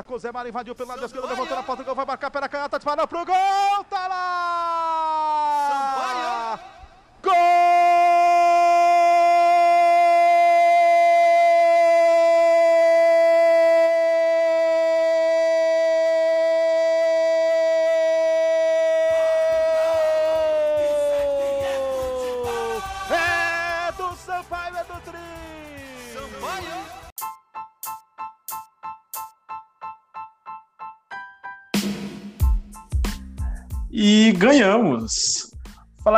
esquerda, Cozemar invadiu pelo lado esquerdo, levantou na porta, gol, vai marcar pela canhota, disparou pro gol, tá lá!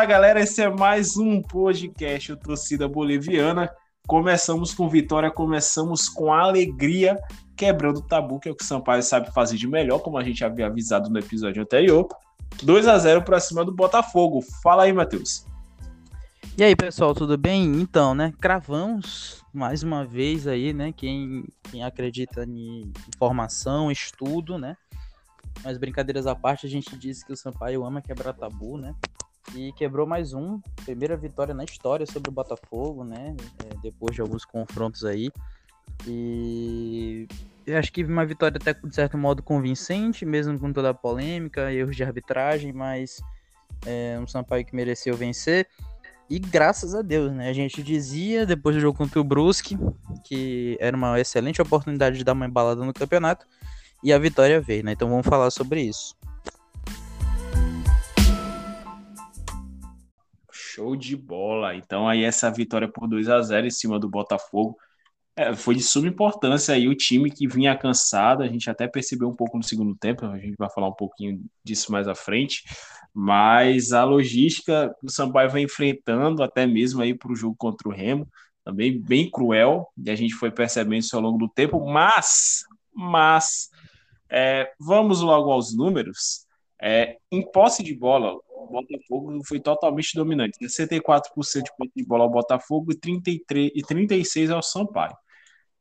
Fala galera, esse é mais um podcast o Torcida Boliviana. Começamos com vitória, começamos com alegria, quebrando o tabu, que é o que o Sampaio sabe fazer de melhor, como a gente havia avisado no episódio anterior. 2 a 0 para cima do Botafogo. Fala aí, Matheus. E aí, pessoal, tudo bem? Então, né, cravamos mais uma vez aí, né, quem, quem acredita em informação, estudo, né, mas brincadeiras à parte, a gente disse que o Sampaio ama quebrar tabu, né, e quebrou mais um, primeira vitória na história sobre o Botafogo, né, é, depois de alguns confrontos aí, e eu acho que uma vitória até de certo modo convincente, mesmo com toda a polêmica, erros de arbitragem, mas é um Sampaio que mereceu vencer. E graças a Deus, né? A gente dizia depois do jogo contra o Brusque que era uma excelente oportunidade de dar uma embalada no campeonato e a vitória veio, né? Então vamos falar sobre isso. Show de bola. Então aí essa vitória por 2 a 0 em cima do Botafogo é, foi de suma importância aí o time que vinha cansado, a gente até percebeu um pouco no segundo tempo, a gente vai falar um pouquinho disso mais à frente, mas a logística o Sampaio vai enfrentando até mesmo aí para o jogo contra o Remo, também bem cruel, e a gente foi percebendo isso ao longo do tempo, mas, mas, é, vamos logo aos números, é, em posse de bola, o Botafogo foi totalmente dominante. 64% de posse de bola ao Botafogo e, 33, e 36% ao Sampaio.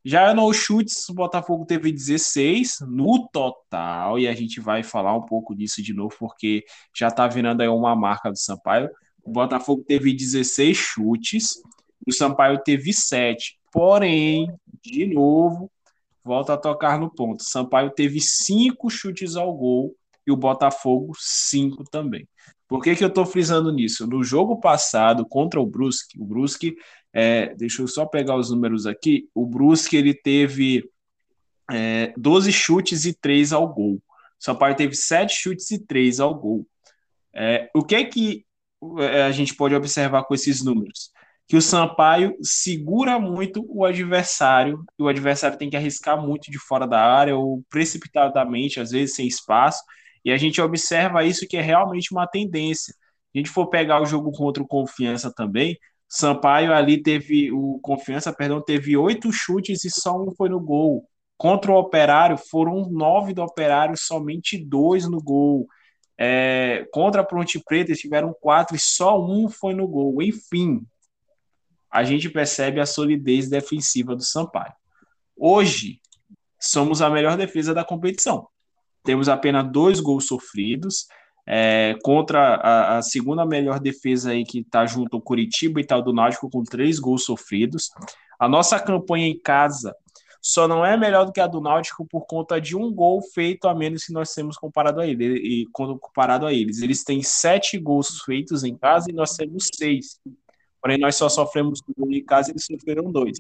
Já nos chutes, o Botafogo teve 16 no total, e a gente vai falar um pouco disso de novo, porque já tá virando aí uma marca do Sampaio. O Botafogo teve 16 chutes, o Sampaio teve 7. Porém, de novo, volta a tocar no ponto. Sampaio teve 5 chutes ao gol e o Botafogo 5 também. Por que, que eu estou frisando nisso? No jogo passado contra o Brusque, o Brusque, é, deixa eu só pegar os números aqui, o Brusque ele teve é, 12 chutes e 3 ao gol. O Sampaio teve 7 chutes e 3 ao gol. É, o que é que é, a gente pode observar com esses números? Que o Sampaio segura muito o adversário, e o adversário tem que arriscar muito de fora da área, ou precipitadamente, às vezes sem espaço, e a gente observa isso que é realmente uma tendência. Se a gente for pegar o jogo contra o Confiança também, Sampaio ali teve o Confiança, perdão, teve oito chutes e só um foi no gol. Contra o Operário foram nove do Operário, somente dois no gol. É, contra a Ponte Preta eles tiveram quatro e só um foi no gol. Enfim, a gente percebe a solidez defensiva do Sampaio. Hoje somos a melhor defesa da competição temos apenas dois gols sofridos. É, contra a, a, segunda melhor defesa aí que está junto ao Curitiba e tal do Náutico com três gols sofridos. A nossa campanha em casa só não é melhor do que a do Náutico por conta de um gol feito a menos que nós temos comparado a ele e comparado a eles. Eles têm sete gols feitos em casa e nós temos seis. Porém, nós só sofremos um gol em casa e eles sofreram dois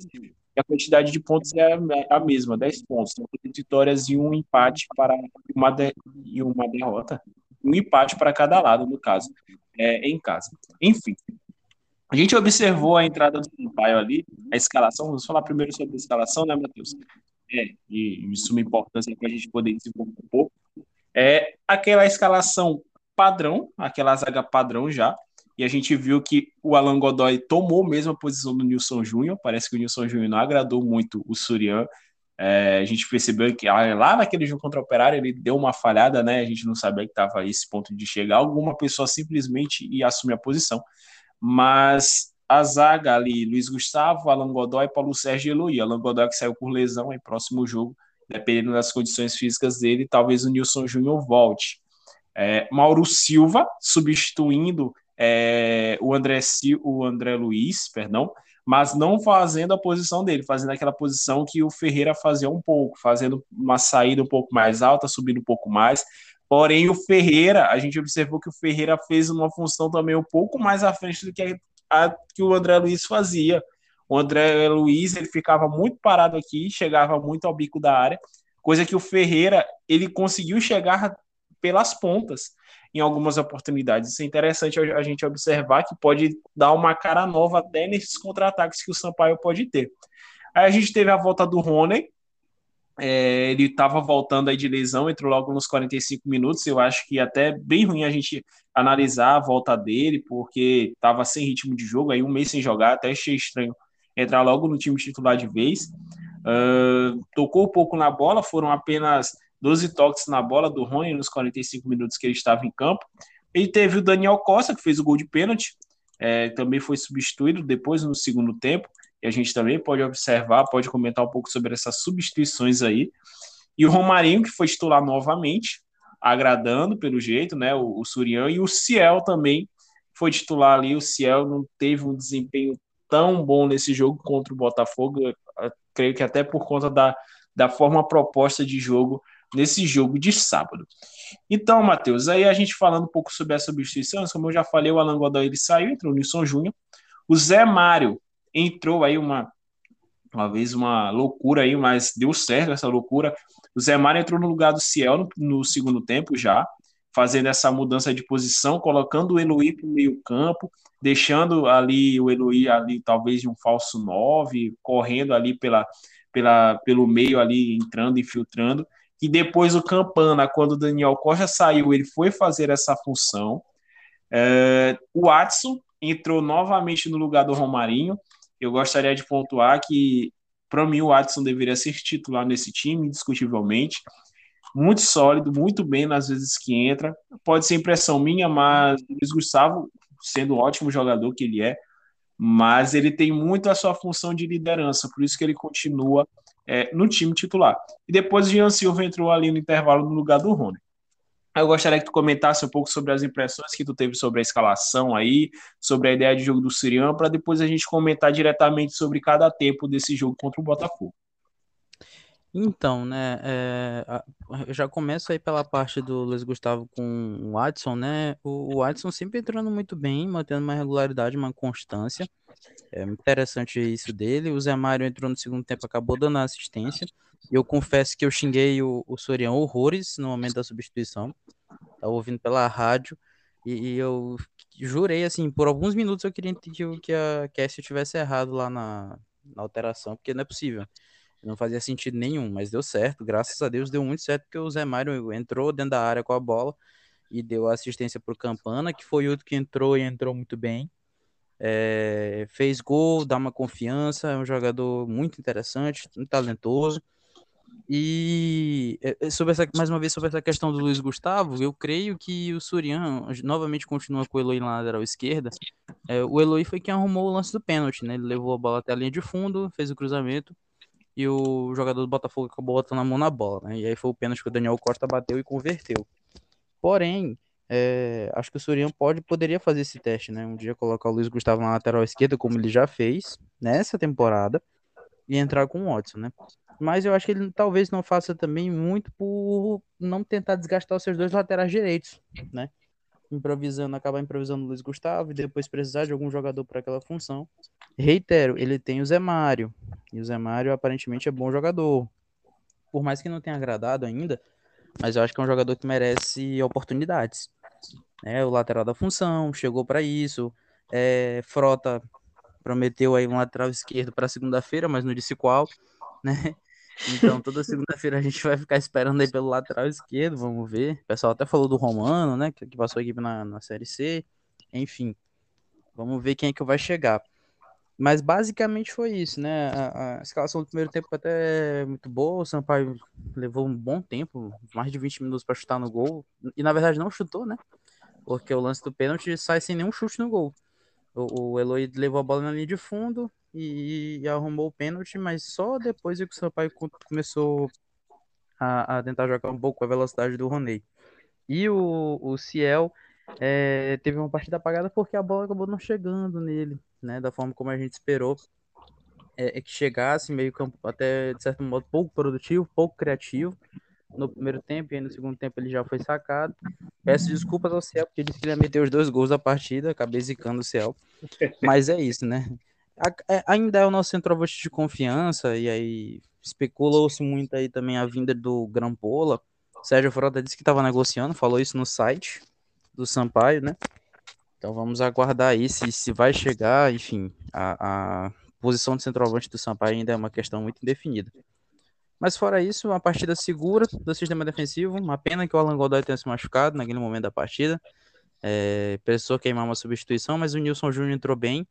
e a quantidade de pontos é a mesma, 10 pontos. Então, vitórias e um empate para uma, de, e uma derrota, um empate para cada lado, no caso, é, em casa. Enfim, a gente observou a entrada do Sampaio ali, a escalação. Vamos falar primeiro sobre a escalação, né, Matheus? É, de suma importância para a gente poder desenvolver um pouco. É aquela escalação padrão, aquela zaga padrão já, e a gente viu que o Alan Godoy tomou mesmo a posição do Nilson Júnior. Parece que o Nilson Júnior não agradou muito o Surian. É, a gente percebeu que ah, lá naquele jogo contra o Operário ele deu uma falhada, né? A gente não sabia que estava esse ponto de chegar. Alguma pessoa simplesmente ia assumir a posição. Mas a zaga ali, Luiz Gustavo, Alan Godoy, Paulo Sérgio e Eloy. Alan Godoy que saiu por lesão em próximo jogo, dependendo das condições físicas dele, talvez o Nilson Júnior volte. É, Mauro Silva substituindo é, o, André, o André Luiz, perdão, mas não fazendo a posição dele, fazendo aquela posição que o Ferreira fazia um pouco, fazendo uma saída um pouco mais alta, subindo um pouco mais. Porém, o Ferreira, a gente observou que o Ferreira fez uma função também um pouco mais à frente do que a, a que o André Luiz fazia. O André Luiz ele ficava muito parado aqui, chegava muito ao bico da área, coisa que o Ferreira ele conseguiu chegar pelas pontas em algumas oportunidades. Isso é interessante a gente observar que pode dar uma cara nova até nesses contra-ataques que o Sampaio pode ter. Aí a gente teve a volta do Rony, é, ele estava voltando aí de lesão, entrou logo nos 45 minutos. Eu acho que até bem ruim a gente analisar a volta dele, porque estava sem ritmo de jogo, aí um mês sem jogar, até achei estranho entrar logo no time titular de vez. Uh, tocou um pouco na bola, foram apenas 12 toques na bola do Rony nos 45 minutos que ele estava em campo. Ele teve o Daniel Costa, que fez o gol de pênalti, é, também foi substituído depois no segundo tempo, e a gente também pode observar, pode comentar um pouco sobre essas substituições aí. E o Romarinho, que foi titular novamente, agradando pelo jeito, né? O, o Surian, e o Ciel também foi titular ali. O Ciel não teve um desempenho tão bom nesse jogo contra o Botafogo, creio que até por conta da, da forma proposta de jogo nesse jogo de sábado. Então, Matheus, aí a gente falando um pouco sobre as substituições, como eu já falei, o Alan Godoy ele saiu, entrou o Nilson Júnior. O Zé Mário entrou aí uma uma vez uma loucura aí, mas deu certo essa loucura. O Zé Mário entrou no lugar do Ciel no, no segundo tempo já, fazendo essa mudança de posição, colocando o Eloy para o meio campo, deixando ali o Eloy ali talvez de um falso 9, correndo ali pela, pela, pelo meio ali, entrando, infiltrando, e depois o Campana, quando o Daniel Costa saiu, ele foi fazer essa função. É, o Watson entrou novamente no lugar do Romarinho. Eu gostaria de pontuar que, para mim, o Watson deveria ser titular nesse time, indiscutivelmente. Muito sólido, muito bem nas vezes que entra. Pode ser impressão minha, mas o Luiz Gustavo, sendo um ótimo jogador que ele é, mas ele tem muito a sua função de liderança, por isso que ele continua é, no time titular. E depois o Jean Silva entrou ali no intervalo no lugar do Rony. Eu gostaria que tu comentasse um pouco sobre as impressões que tu teve sobre a escalação aí, sobre a ideia de jogo do Sirian, para depois a gente comentar diretamente sobre cada tempo desse jogo contra o Botafogo. Então, né, é, eu já começo aí pela parte do Luiz Gustavo com o Watson, né? O, o Watson sempre entrando muito bem, mantendo uma regularidade, uma constância. É interessante isso dele. O Zé Mário entrou no segundo tempo, acabou dando assistência. Eu confesso que eu xinguei o, o Soriano horrores no momento da substituição. Tava ouvindo pela rádio. E, e, eu jurei, assim, por alguns minutos eu queria que, que a Cassie tivesse errado lá na, na alteração, porque não é possível. Não fazia sentido nenhum, mas deu certo. Graças a Deus deu muito certo, porque o Zé Mário entrou dentro da área com a bola e deu assistência para o Campana, que foi outro que entrou e entrou muito bem. É, fez gol, dá uma confiança, é um jogador muito interessante, muito talentoso. E é, é, sobre essa, mais uma vez sobre essa questão do Luiz Gustavo, eu creio que o Surian novamente continua com o Eloy na lateral esquerda. É, o Eloy foi quem arrumou o lance do pênalti, né? Ele levou a bola até a linha de fundo, fez o cruzamento e o jogador do Botafogo acabou botando a mão na bola, né? E aí foi o pênalti que o Daniel Costa bateu e converteu. Porém, é, acho que o Surian pode, poderia fazer esse teste, né? Um dia colocar o Luiz Gustavo na lateral esquerda, como ele já fez nessa temporada, e entrar com o Watson, né? Mas eu acho que ele talvez não faça também muito por não tentar desgastar os seus dois laterais direitos, né? Improvisando, acabar improvisando o Luiz Gustavo e depois precisar de algum jogador para aquela função. Reitero, ele tem o Zé Mário, e o Zé Mário aparentemente é bom jogador. Por mais que não tenha agradado ainda, mas eu acho que é um jogador que merece oportunidades né, o lateral da função, chegou para isso. É, Frota prometeu aí um lateral esquerdo para segunda-feira, mas não disse qual, né? Então toda segunda-feira a gente vai ficar esperando aí pelo lateral esquerdo, vamos ver. O pessoal até falou do Romano, né? Que, passou a equipe na, na Série C. Enfim, vamos ver quem é que vai chegar. Mas basicamente foi isso, né? A, a, escalação do primeiro tempo até muito boa. O Sampaio levou um bom tempo, mais de 20 minutos para chutar no gol. E na verdade não chutou, né? Porque o lance do pênalti sai sem nenhum chute no gol. O, o Eloy levou a bola na linha de fundo e, e arrumou o pênalti, mas só depois é que o Sampaio começou a, a, tentar jogar um pouco com a velocidade do Roney. E o, o Ciel é, teve uma partida apagada porque a bola acabou não chegando nele. Né, da forma como a gente esperou, é, é que chegasse meio campo até de certo modo pouco produtivo, pouco criativo no primeiro tempo e aí no segundo tempo ele já foi sacado. Peço desculpas ao Ciel porque disse que ele ia meter os dois gols da partida, acabei zicando o Ciel. Mas é isso, né? É, ainda é o nosso centroavante de confiança e aí especulou-se muito aí também a vinda do Grampola. Sérgio Frota disse que estava negociando, falou isso no site do Sampaio, né? Então vamos aguardar aí se, se vai chegar, enfim, a, a posição de centroavante do Sampaio ainda é uma questão muito indefinida. Mas fora isso, uma partida segura do sistema defensivo. Uma pena que o Alan Godoy tenha se machucado naquele momento da partida. É, precisou queimar uma substituição, mas o Nilson Júnior entrou bem.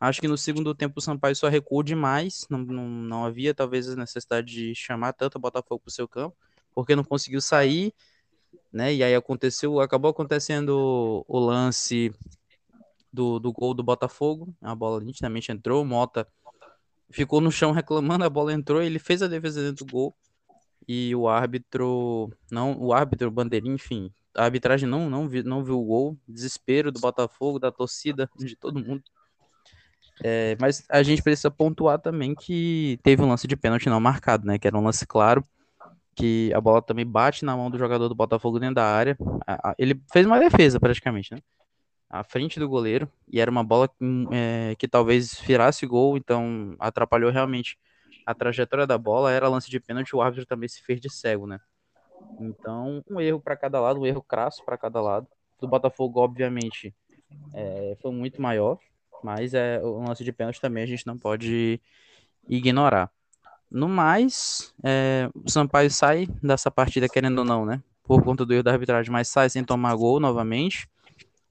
Acho que no segundo tempo o Sampaio só recuou demais. Não, não, não havia talvez a necessidade de chamar tanto o Botafogo para o seu campo, porque não conseguiu sair. Né? E aí aconteceu, acabou acontecendo o lance do, do gol do Botafogo. A bola nitidamente entrou, o Mota ficou no chão reclamando, a bola entrou, ele fez a defesa dentro do gol. E o árbitro, não, o árbitro, bandeirinha, enfim, a arbitragem não, não, viu, não viu o gol. Desespero do Botafogo, da torcida, de todo mundo. É, mas a gente precisa pontuar também que teve um lance de pênalti não marcado, né? Que era um lance claro, que a bola também bate na mão do jogador do Botafogo dentro da área. Ele fez uma defesa praticamente, né? à frente do goleiro e era uma bola é, que talvez virasse gol, então atrapalhou realmente a trajetória da bola. Era lance de pênalti, o árbitro também se fez de cego, né? Então, um erro para cada lado, um erro crasso para cada lado. Do Botafogo, obviamente, é, foi muito maior, mas é, o lance de pênalti também a gente não pode ignorar. No mais, é, o Sampaio sai dessa partida, querendo ou não, né? Por conta do erro da arbitragem, mas sai sem tomar gol novamente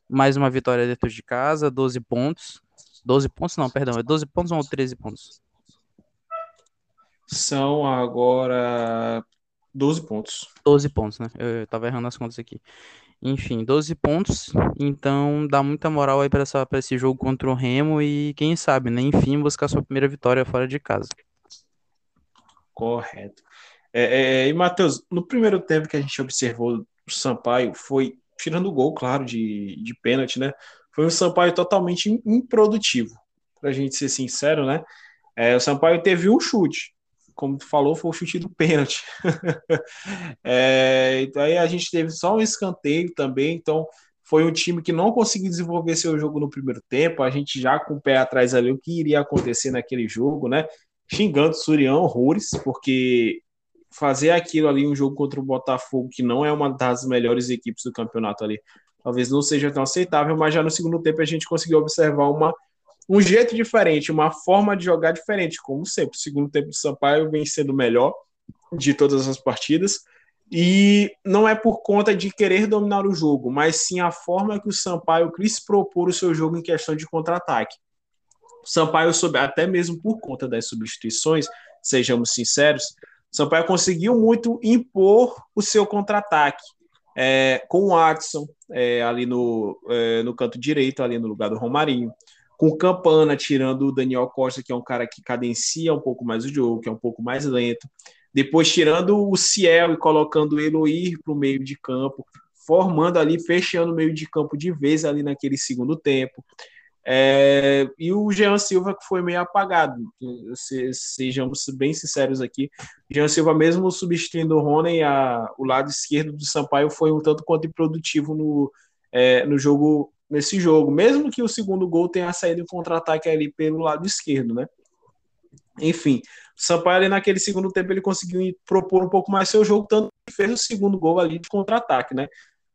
mais uma vitória dentro de casa, 12 pontos. 12 pontos, não, perdão, é 12 pontos ou 13 pontos? São agora 12 pontos. 12 pontos, né? Eu tava errando as contas aqui. Enfim, 12 pontos. Então dá muita moral aí para esse jogo contra o Remo e quem sabe, né? Enfim, buscar sua primeira vitória fora de casa. Correto. É, é, e, Matheus, no primeiro tempo que a gente observou o Sampaio, foi tirando o gol, claro, de, de pênalti, né? Foi um Sampaio totalmente improdutivo, pra gente ser sincero, né? É, o Sampaio teve um chute, como tu falou, foi o chute do pênalti. é, então aí a gente teve só um escanteio também, então foi um time que não conseguiu desenvolver seu jogo no primeiro tempo, a gente já com o pé atrás ali o que iria acontecer naquele jogo, né? Xingando Surião horrores, porque fazer aquilo ali, um jogo contra o Botafogo, que não é uma das melhores equipes do campeonato ali, talvez não seja tão aceitável, mas já no segundo tempo a gente conseguiu observar uma, um jeito diferente, uma forma de jogar diferente, como sempre. O segundo tempo do Sampaio vem sendo melhor de todas as partidas. E não é por conta de querer dominar o jogo, mas sim a forma que o Sampaio quis propor o seu jogo em questão de contra-ataque. Sampaio, até mesmo por conta das substituições, sejamos sinceros, Sampaio conseguiu muito impor o seu contra-ataque. É, com o Adson é, ali no, é, no canto direito, ali no lugar do Romarinho, com Campana tirando o Daniel Costa, que é um cara que cadencia um pouco mais o jogo, que é um pouco mais lento, depois tirando o Ciel e colocando o Eloir para o meio de campo, formando ali, fechando o meio de campo de vez ali naquele segundo tempo. É, e o Jean Silva que foi meio apagado, se, sejamos bem sinceros aqui. Jean Silva, mesmo substituindo o Rony, a, o lado esquerdo do Sampaio foi um tanto quanto improdutivo no, é, no jogo, nesse jogo, mesmo que o segundo gol tenha saído em contra-ataque ali pelo lado esquerdo, né? Enfim, o Sampaio ali naquele segundo tempo ele conseguiu propor um pouco mais seu jogo, tanto que fez o segundo gol ali de contra-ataque, né?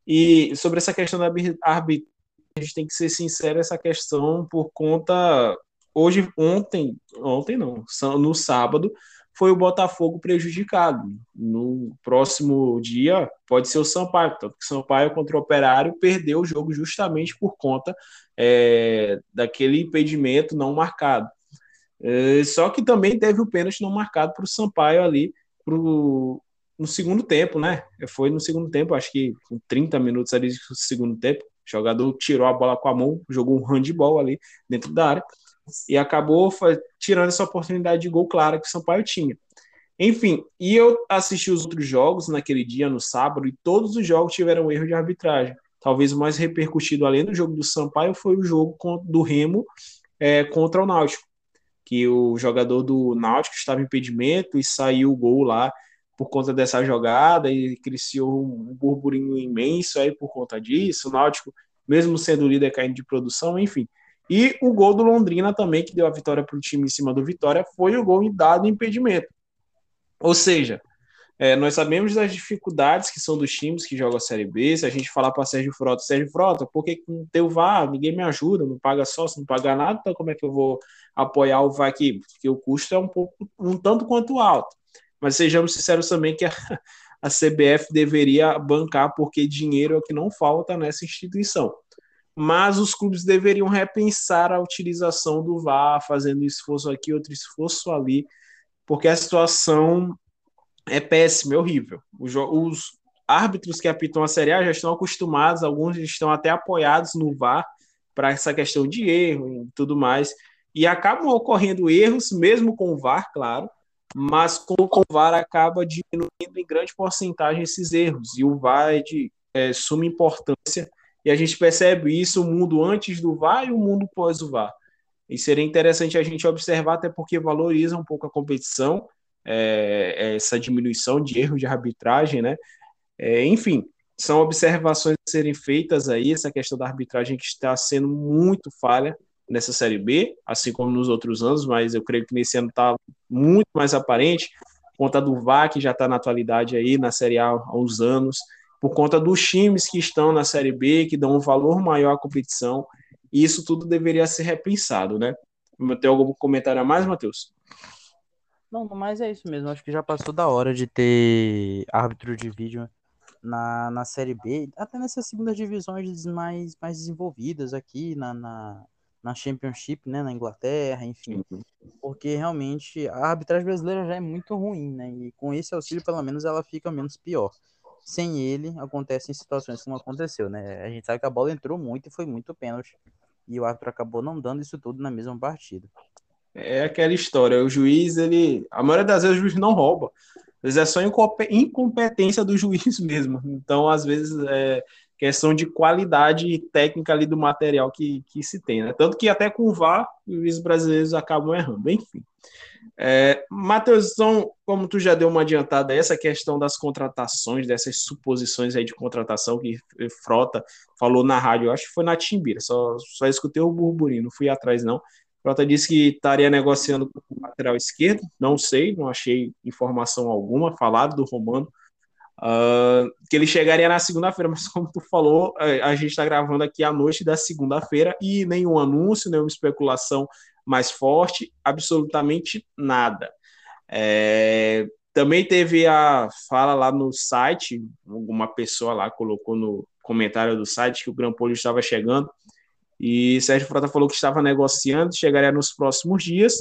E sobre essa questão da arbitragem a gente tem que ser sincero essa questão por conta hoje ontem ontem não no sábado foi o Botafogo prejudicado no próximo dia pode ser o Sampaio tanto Sampaio contra o Operário perdeu o jogo justamente por conta é, daquele impedimento não marcado é, só que também teve o pênalti não marcado para o Sampaio ali pro, no segundo tempo, né? Foi no segundo tempo, acho que com 30 minutos ali do segundo tempo, o jogador tirou a bola com a mão, jogou um handball ali dentro da área e acabou tirando essa oportunidade de gol clara que o Sampaio tinha. Enfim, e eu assisti os outros jogos naquele dia, no sábado, e todos os jogos tiveram erro de arbitragem. Talvez o mais repercutido, além do jogo do Sampaio, foi o jogo do Remo é, contra o Náutico, que o jogador do Náutico estava em impedimento e saiu o gol lá por conta dessa jogada e cresceu um burburinho imenso aí por conta disso. O Náutico, mesmo sendo líder, caindo de produção, enfim. E o gol do Londrina também, que deu a vitória para o time em cima do Vitória, foi o gol dado impedimento. Ou seja, é, nós sabemos das dificuldades que são dos times que jogam a Série B. Se a gente falar para Sérgio Frota, Sérgio Frota, por que não tem o VAR? Ninguém me ajuda, não paga sócio, não paga nada, então como é que eu vou apoiar o VAR aqui? Porque o custo é um pouco, um tanto quanto alto. Mas sejamos sinceros também que a, a CBF deveria bancar, porque dinheiro é o que não falta nessa instituição. Mas os clubes deveriam repensar a utilização do VAR, fazendo esforço aqui, outro esforço ali, porque a situação é péssimo, é horrível. Os, os, árbitros que apitam a Série A já estão acostumados, alguns estão até apoiados no VAR para essa questão de erro e tudo mais, e acabam ocorrendo erros, mesmo com o VAR, claro, mas com, o VAR acaba diminuindo em grande porcentagem esses erros, e o VAR é de é, suma importância, e a gente percebe isso o mundo antes do VAR e o mundo pós o VAR. E seria interessante a gente observar, até porque valoriza um pouco a competição, é, é, essa diminuição de erros de arbitragem, né? É, enfim, são observações a serem feitas aí, essa questão da arbitragem que está sendo muito falha nessa Série B, assim como nos outros anos, mas eu creio que nesse ano está muito mais aparente, por conta do VAR, que já está na atualidade aí, na Série A há uns anos, por conta dos times que estão na Série B, que dão um valor maior à competição, e isso tudo deveria ser repensado, né? Tem algum comentário a mais, Matheus? Não, mas é isso mesmo. Acho que já passou da hora de ter árbitro de vídeo na, na Série B, até nessas segundas divisões mais, mais desenvolvidas aqui na, na, na Championship, né, na Inglaterra, enfim. Porque realmente a arbitragem brasileira já é muito ruim, né? E com esse auxílio, pelo menos, ela fica menos pior. Sem ele, acontecem situações como aconteceu, né? A gente sabe que a bola entrou muito e foi muito pênalti. E o árbitro acabou não dando isso tudo na mesma partida é aquela história. O juiz, ele. A maioria das vezes o juiz não rouba. Às vezes é só incompetência do juiz mesmo. Então, às vezes, é questão de qualidade técnica ali do material que, que se tem, né? Tanto que até com o VAR, os brasileiros acabam errando. Enfim. É, Matheus, então, como tu já deu uma adiantada, essa questão das contratações, dessas suposições aí de contratação que Frota falou na rádio, acho que foi na Timbira, só, só escutei o burburinho, não fui atrás não, Frota disse que estaria negociando com o lateral esquerdo, não sei, não achei informação alguma, falado do Romano, uh, que ele chegaria na segunda-feira, mas como tu falou, a gente está gravando aqui à noite da segunda-feira e nenhum anúncio, nenhuma especulação mais forte, absolutamente nada. É, também teve a fala lá no site, alguma pessoa lá colocou no comentário do site que o Grampolho estava chegando, e Sérgio Frota falou que estava negociando, chegaria nos próximos dias,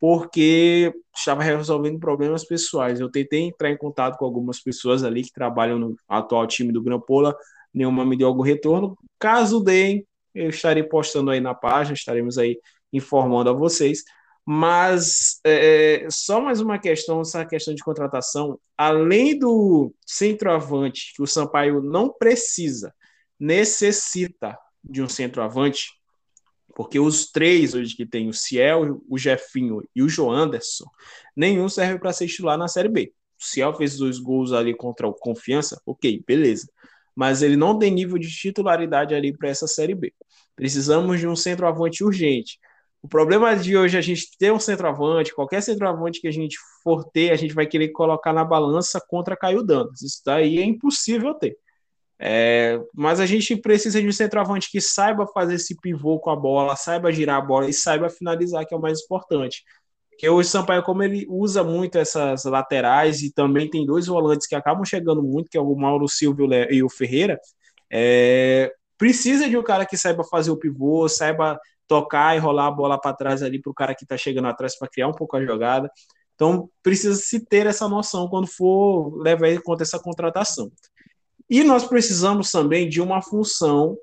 porque estava resolvendo problemas pessoais. Eu tentei entrar em contato com algumas pessoas ali que trabalham no atual time do Grampola, nenhuma me deu algum retorno. Caso deem, eu estarei postando aí na página, estaremos aí informando a vocês. Mas é, só mais uma questão, essa questão de contratação, além do centroavante, que o Sampaio não precisa, necessita de um centroavante, porque os três hoje que tem o Ciel, o Jefinho e o Joanderson, nenhum serve para ser titular na Série B. O Ciel fez dois gols ali contra o Confiança, ok, beleza. Mas ele não tem nível de titularidade ali para essa Série B. Precisamos de um centroavante urgente. O problema de hoje é a gente ter um centroavante, qualquer centroavante que a gente for ter, a gente vai querer colocar na balança contra Caio Dantas. Isso daí é impossível ter. É, mas a gente precisa de um centroavante que saiba fazer esse pivô com a bola, saiba girar a bola e saiba finalizar, que é o mais importante. Porque o Sampaio, como ele usa muito essas laterais e também tem dois volantes que acabam chegando muito, que é o Mauro Silva e o Ferreira, é, precisa de um cara que saiba fazer o pivô, saiba tocar e rolar a bola para trás ali para o cara que está chegando atrás para criar um pouco a jogada. Então precisa se ter essa noção quando for levar em conta essa contratação. E nós precisamos também de uma função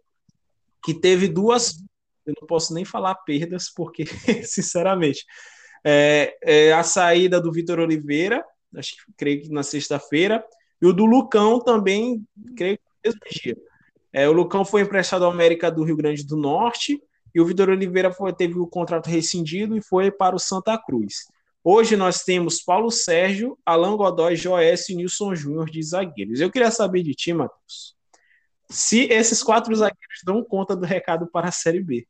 que teve duas. Eu não posso nem falar perdas, porque, sinceramente, é, é a saída do Vitor Oliveira, acho que creio que na sexta-feira, e o do Lucão também, creio que no mesmo dia. É, o Lucão foi emprestado à América do Rio Grande do Norte, e o Vitor Oliveira foi, teve o contrato rescindido e foi para o Santa Cruz. Hoje nós temos Paulo Sérgio, Alan Godoy, Joés e Nilson Júnior de zagueiros. Eu queria saber de ti, Matheus, se esses quatro zagueiros dão conta do recado para a Série B.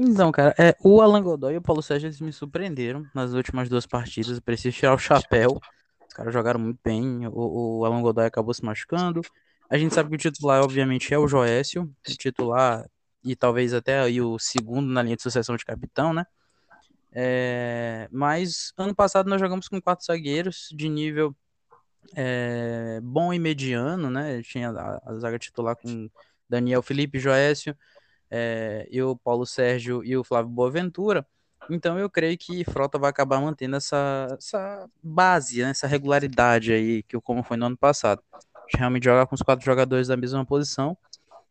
Então, cara, é, o Alan Godoy e o Paulo Sérgio eles me surpreenderam nas últimas duas partidas. preciso tirar o chapéu. Os caras jogaram muito bem. O, o Godoy acabou se machucando. A gente sabe que o titular, obviamente, é o Joécio. O titular e talvez até aí o segundo na linha de sucessão de capitão, né? É, mas ano passado nós jogamos com quatro zagueiros de nível é, bom e mediano, né? Tinha a, a, zaga titular com Daniel Felipe Joécio, é, e o Paulo Sérgio e o Flávio Boaventura. Então eu creio que Frota vai acabar mantendo essa, essa base, né? essa regularidade aí, que como foi no ano passado. Realmente jogar com os quatro jogadores da mesma posição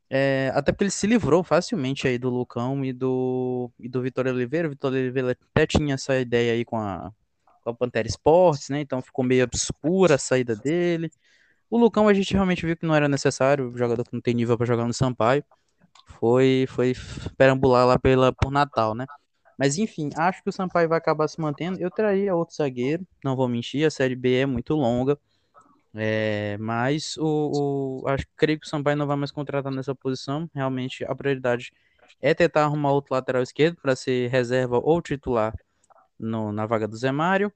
é, até porque ele se livrou facilmente aí do Lucão e do, e do Vitor Oliveira. O Vitor Oliveira até tinha essa ideia aí com a, com a Pantera Esportes, né? Então ficou meio obscura a saída dele. O Lucão a gente realmente viu que não era necessário, o jogador que não tem nível para jogar no Sampaio. Foi, foi perambular lá pela, por Natal, né? Mas enfim, acho que o Sampaio vai acabar se mantendo. Eu traria outro zagueiro, não vou mentir, a Série B é muito longa. É, mas o, o, acho, creio que o Sampaio não vai mais contratar nessa posição. Realmente a prioridade é tentar arrumar outro lateral esquerdo para ser reserva ou titular no, na vaga do Zé Mário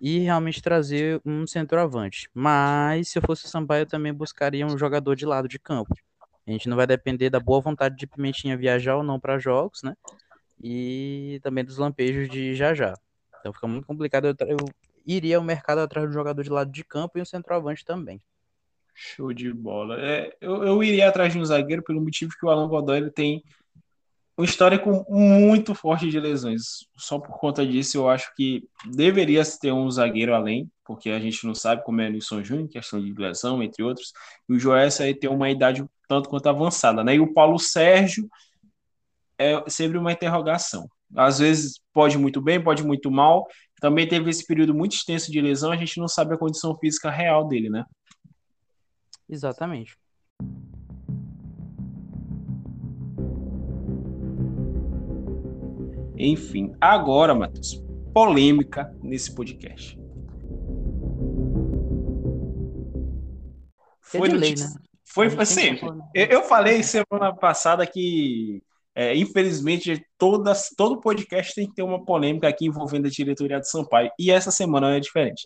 e realmente trazer um centroavante. Mas se eu fosse o Sampaio, eu também buscaria um jogador de lado de campo. A gente não vai depender da boa vontade de Pimentinha viajar ou não para jogos, né? E também dos lampejos de já já. Então fica muito complicado eu, eu iria ao mercado atrás do jogador de lado de campo e um centroavante também. Show de bola. É, eu, eu iria atrás de um zagueiro pelo motivo que o Alan Godoy ele tem um histórico muito forte de lesões. Só por conta disso, eu acho que deveria ter um zagueiro além, porque a gente não sabe como é o Nilson Júnior, questão de lesão, entre outros. E o Joés aí tem uma idade tanto quanto avançada, né? E o Paulo Sérgio é sempre uma interrogação. Às vezes pode muito bem, pode muito mal, também teve esse período muito extenso de lesão, a gente não sabe a condição física real dele, né? Exatamente. Enfim, agora, Matheus, polêmica nesse podcast. Foi, lei, né? foi assim, eu falei semana passada que é, infelizmente, todas, todo podcast tem que ter uma polêmica aqui envolvendo a diretoria de Sampaio. E essa semana é diferente.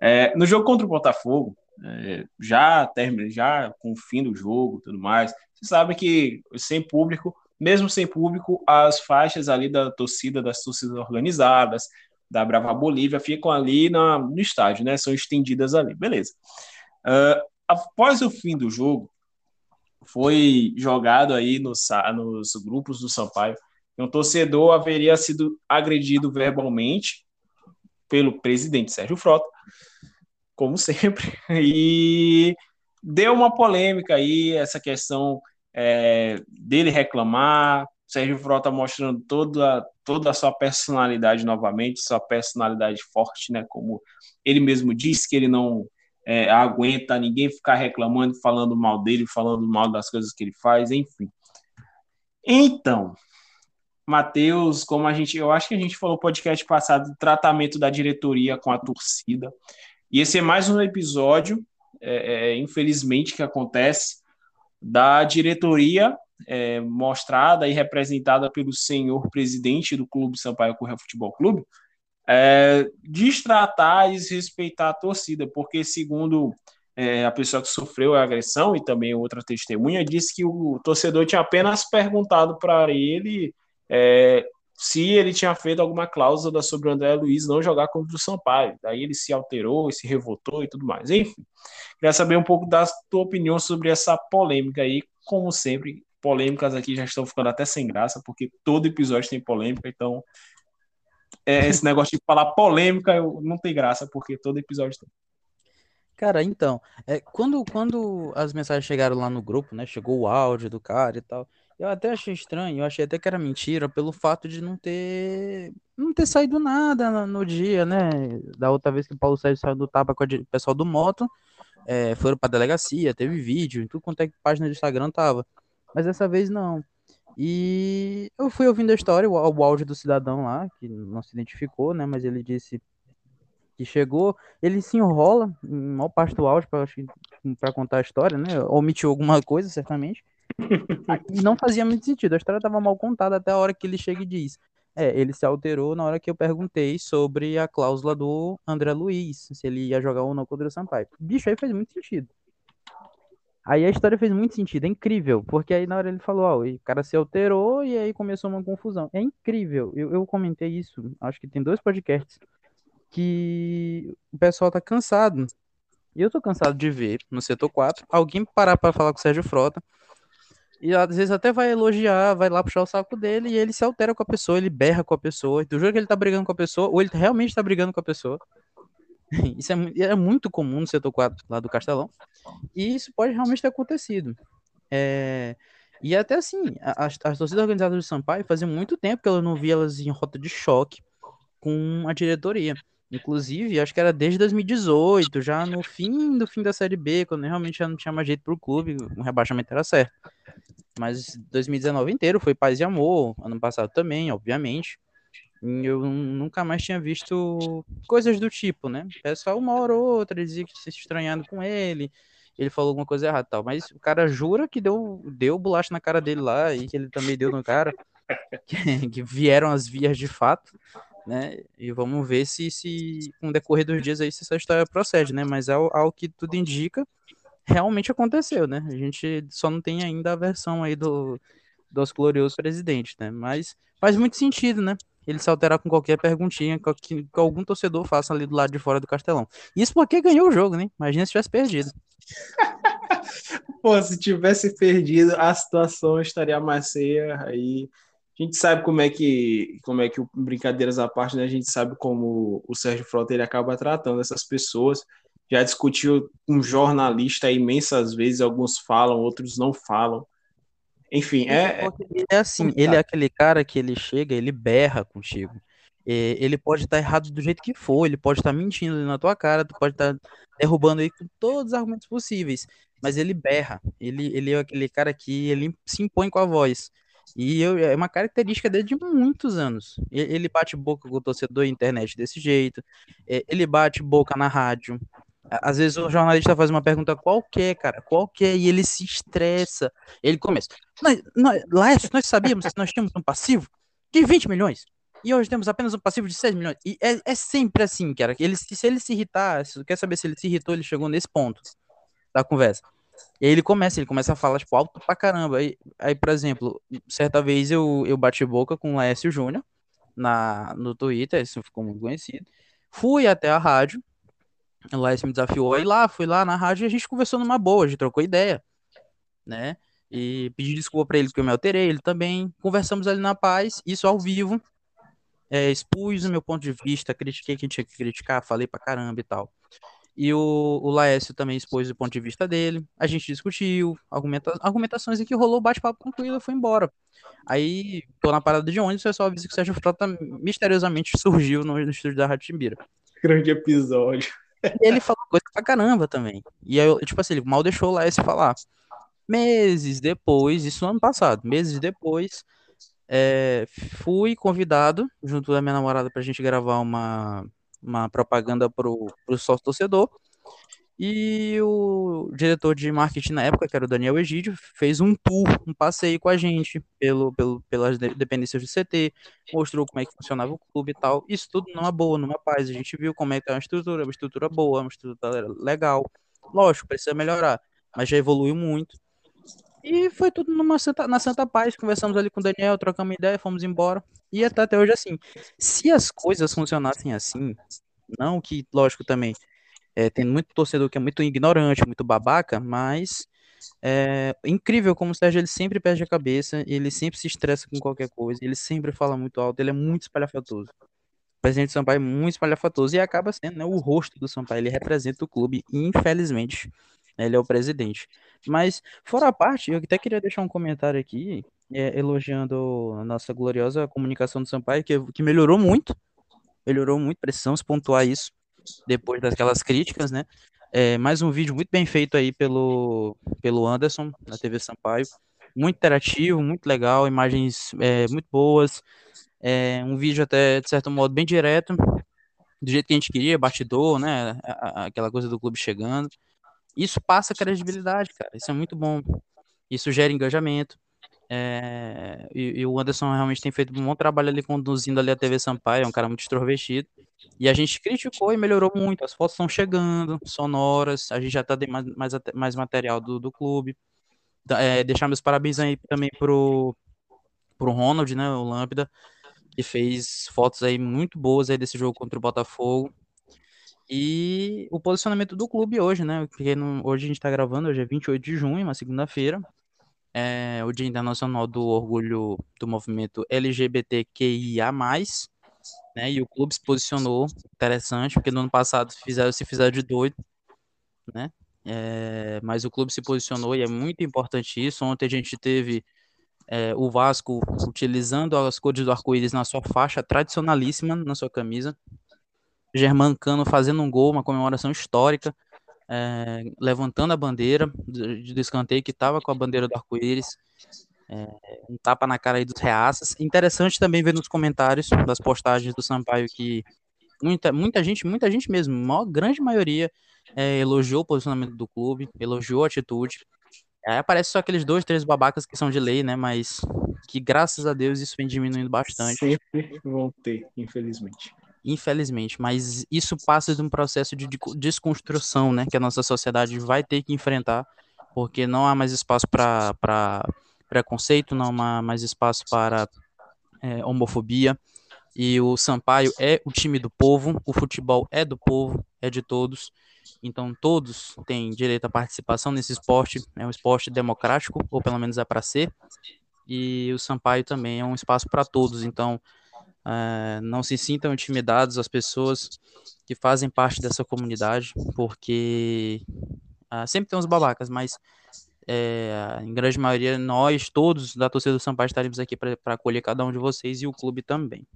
É, no jogo contra o Botafogo, é, já termina, já com o fim do jogo tudo mais, você sabe que sem público, mesmo sem público, as faixas ali da torcida, das torcidas organizadas, da Brava Bolívia, ficam ali na, no estádio, né? São estendidas ali, beleza. Uh, após o fim do jogo, foi jogado aí nos, nos grupos do Sampaio um torcedor haveria sido agredido verbalmente pelo presidente Sérgio Frota, como sempre, e deu uma polêmica aí essa questão é, dele reclamar, Sérgio Frota mostrando toda, toda a sua personalidade novamente, sua personalidade forte, né? Como ele mesmo disse que ele não é, aguenta ninguém ficar reclamando, falando mal dele, falando mal das coisas que ele faz, enfim. Então, Matheus, como a gente, eu acho que a gente falou podcast passado do tratamento da diretoria com a torcida. E esse é mais um episódio, é, é, infelizmente, que acontece da diretoria é, mostrada e representada pelo senhor presidente do Clube Sampaio Correia Futebol Clube, é, destratar e desrespeitar a torcida, porque, segundo é, a pessoa que sofreu a agressão e também outra testemunha, disse que o torcedor tinha apenas perguntado para ele é, se ele tinha feito alguma cláusula sobre o André Luiz não jogar contra o Sampaio. Daí ele se alterou, se revoltou e tudo mais. Enfim, queria saber um pouco da tua opinião sobre essa polêmica aí. Como sempre, polêmicas aqui já estão ficando até sem graça, porque todo episódio tem polêmica, então é, esse negócio de falar polêmica não tem graça, porque todo episódio tem. Cara, então, é, quando, quando as mensagens chegaram lá no grupo, né? Chegou o áudio do cara e tal. Eu até achei estranho, eu achei até que era mentira pelo fato de não ter não ter saído nada no, no dia, né? Da outra vez que o Paulo Sérgio saiu do tapa com o pessoal do moto, é, foram pra delegacia, teve vídeo, em tudo quanto é que página do Instagram tava. Mas dessa vez não. E eu fui ouvindo a história, o, o áudio do cidadão lá, que não se identificou, né? Mas ele disse que chegou, ele se enrola em maior parte do áudio para contar a história, né? Omitiu alguma coisa, certamente. e não fazia muito sentido. A história estava mal contada até a hora que ele chega e diz: É, ele se alterou na hora que eu perguntei sobre a cláusula do André Luiz, se ele ia jogar ou não contra o Sampaio. Bicho, aí faz muito sentido. Aí a história fez muito sentido, é incrível, porque aí na hora ele falou, ó, o cara se alterou e aí começou uma confusão. É incrível, eu, eu comentei isso, acho que tem dois podcasts, que o pessoal tá cansado. E eu tô cansado de ver no setor 4 alguém parar para falar com o Sérgio Frota e às vezes até vai elogiar, vai lá puxar o saco dele e ele se altera com a pessoa, ele berra com a pessoa. Tu jura que ele tá brigando com a pessoa ou ele realmente tá brigando com a pessoa. Isso é, é muito comum no setor 4 lá do Castelão. E isso pode realmente ter acontecido. É, e até assim, as, as torcidas organizadas do Sampaio fazia muito tempo que eu não via elas em rota de choque com a diretoria. Inclusive, acho que era desde 2018, já no fim do fim da Série B, quando realmente já não tinha mais jeito pro clube, o rebaixamento era certo. Mas 2019 inteiro foi paz e amor, ano passado também, obviamente. Eu nunca mais tinha visto coisas do tipo, né? O pessoal uma hora ou outra dizia que se estranhando com ele, ele falou alguma coisa errada tal. Mas o cara jura que deu, deu bolacha na cara dele lá e que ele também deu no cara. Que, que vieram as vias de fato, né? E vamos ver se, se com o decorrer dos dias aí se essa história procede, né? Mas ao, ao que tudo indica, realmente aconteceu, né? A gente só não tem ainda a versão aí do, do nosso glorioso presidente, né? Mas faz muito sentido, né? Ele se alterar com qualquer perguntinha que, que, algum torcedor faça ali do lado de fora do Castelão. Isso porque ganhou o jogo, né? Imagina se tivesse perdido. Pô, se tivesse perdido, a situação estaria mais feia. Aí a gente sabe como é que, como é que o brincadeiras à parte, né? A gente sabe como o Sérgio Frota ele acaba tratando essas pessoas. Já discutiu com jornalista imensas vezes, alguns falam, outros não falam. Enfim, é. Ele é assim, ele é aquele cara que ele chega, ele berra contigo. Ele pode estar errado do jeito que for, ele pode estar mentindo na tua cara, tu pode estar derrubando aí com todos os argumentos possíveis, mas ele berra. Ele, ele é aquele cara que ele se impõe com a voz. E eu, é uma característica dele de muitos anos. Ele bate boca com o torcedor internet desse jeito, é, ele bate boca na rádio, às vezes o jornalista faz uma pergunta qualquer, cara, qualquer, e ele se estressa. Ele começa. Nós, nós, Laércio, nós sabíamos que nós tínhamos um passivo de 20 milhões. E hoje temos apenas um passivo de 6 milhões. E é, é sempre assim, cara. Ele, se ele se irritar, se quer saber se ele se irritou, ele chegou nesse ponto da conversa. E aí ele começa, ele começa a falar, tipo, alto pra caramba. Aí, aí por exemplo, certa vez eu, eu bati boca com o Laércio Júnior na, no Twitter, isso ficou muito conhecido. Fui até a rádio, o Laércio me desafiou aí lá, fui lá na rádio e a gente conversou numa boa, a gente trocou ideia, né? E pedi desculpa para ele porque eu me alterei, ele também. Conversamos ali na paz, isso ao vivo. É, expus o meu ponto de vista, critiquei quem tinha que criticar, falei pra caramba e tal. E o, o Laércio também expôs o ponto de vista dele. A gente discutiu, argumenta, argumentações que rolou bate-papo tranquilo e foi embora. Aí, tô na parada de ônibus, o pessoal avisa que o Sérgio Frota misteriosamente surgiu no, no estúdio da Rádio Timbira. Grande episódio. E ele falou coisa pra caramba também. E aí, tipo assim, ele mal deixou lá esse falar. Meses depois, isso ano passado, meses depois, é, fui convidado, junto da minha namorada, pra gente gravar uma, uma propaganda pro, pro sócio torcedor. E o diretor de marketing na época, que era o Daniel Egídio, fez um tour, um passeio com a gente pelo, pelo, pelas dependências do CT, mostrou como é que funcionava o clube e tal. Isso tudo numa boa, numa paz. A gente viu como é que é uma estrutura, uma estrutura boa, uma estrutura legal. Lógico, precisa melhorar, mas já evoluiu muito. E foi tudo numa santa, na Santa Paz. Conversamos ali com o Daniel, trocamos ideia, fomos embora. E até, até hoje assim. Se as coisas funcionassem assim, não que, lógico, também é, tem muito torcedor que é muito ignorante, muito babaca, mas é incrível como o Sérgio ele sempre perde a cabeça, ele sempre se estressa com qualquer coisa, ele sempre fala muito alto, ele é muito espalhafatoso. O presidente Sampaio é muito espalhafatoso e acaba sendo né, o rosto do Sampaio, ele representa o clube, infelizmente, né, ele é o presidente. Mas, fora a parte, eu até queria deixar um comentário aqui, é, elogiando a nossa gloriosa comunicação do Sampaio, que, que melhorou muito, melhorou muito, precisamos pontuar isso depois daquelas críticas, né? É, mais um vídeo muito bem feito aí pelo, pelo Anderson, na TV Sampaio. muito interativo, muito legal, imagens é, muito boas, é, um vídeo até, de certo modo, bem direto, do jeito que a gente queria, batidor, né, aquela coisa do clube chegando. Isso passa credibilidade, cara, isso é muito bom. Isso gera engajamento. É, e, e, o Anderson realmente tem feito um bom trabalho ali conduzindo ali a TV Sampaio, é um cara muito extrovertido. E a gente criticou e melhorou muito. As fotos estão chegando, sonoras, a gente já tá mais, mais, mais material do, do clube. É, deixar meus parabéns aí também pro, pro Ronald, né, o Lambda, que fez fotos aí muito boas aí desse jogo contra o Botafogo. E o posicionamento do clube hoje, né? Porque no, hoje a gente tá gravando, hoje é 28 de junho, uma segunda-feira é, o Dia Internacional do Orgulho do Movimento LGBTQIA+, né, e o clube se posicionou, interessante, porque no ano passado fizeram, se fizeram de doido, né, é, mas o clube se posicionou e é muito importante isso. Ontem a gente teve é, o Vasco utilizando as cores do arco-íris na sua faixa tradicionalíssima, na sua camisa. Germancano fazendo um gol, uma comemoração histórica é, levantando a bandeira do, do escanteio que estava com a bandeira do arco-íris. É, um tapa na cara aí dos reaças. Interessante também ver nos comentários das postagens do Sampaio que muita, muita gente, muita gente mesmo, a maior, grande maioria é, elogiou o posicionamento do clube, elogiou a atitude. Aí aparece só aqueles dois, três babacas que são de lei, né? Mas que graças a Deus isso vem diminuindo bastante. Sempre vão ter, infelizmente infelizmente, mas isso passa de um processo de desconstrução, né, que a nossa sociedade vai ter que enfrentar, porque não há mais espaço para preconceito, não há mais espaço para é, homofobia, e o Sampaio é o time do povo, o futebol é do povo, é de todos, então todos têm direito à participação nesse esporte, é um esporte democrático, ou pelo menos é para ser, e o Sampaio também é um espaço para todos, então é, não se sintam intimidados as pessoas que fazem parte dessa comunidade, porque uh, sempre tem uns babacas, mas é, em grande maioria nós todos da torcida do Sampaio estaremos aqui para acolher cada um de vocês e o clube também.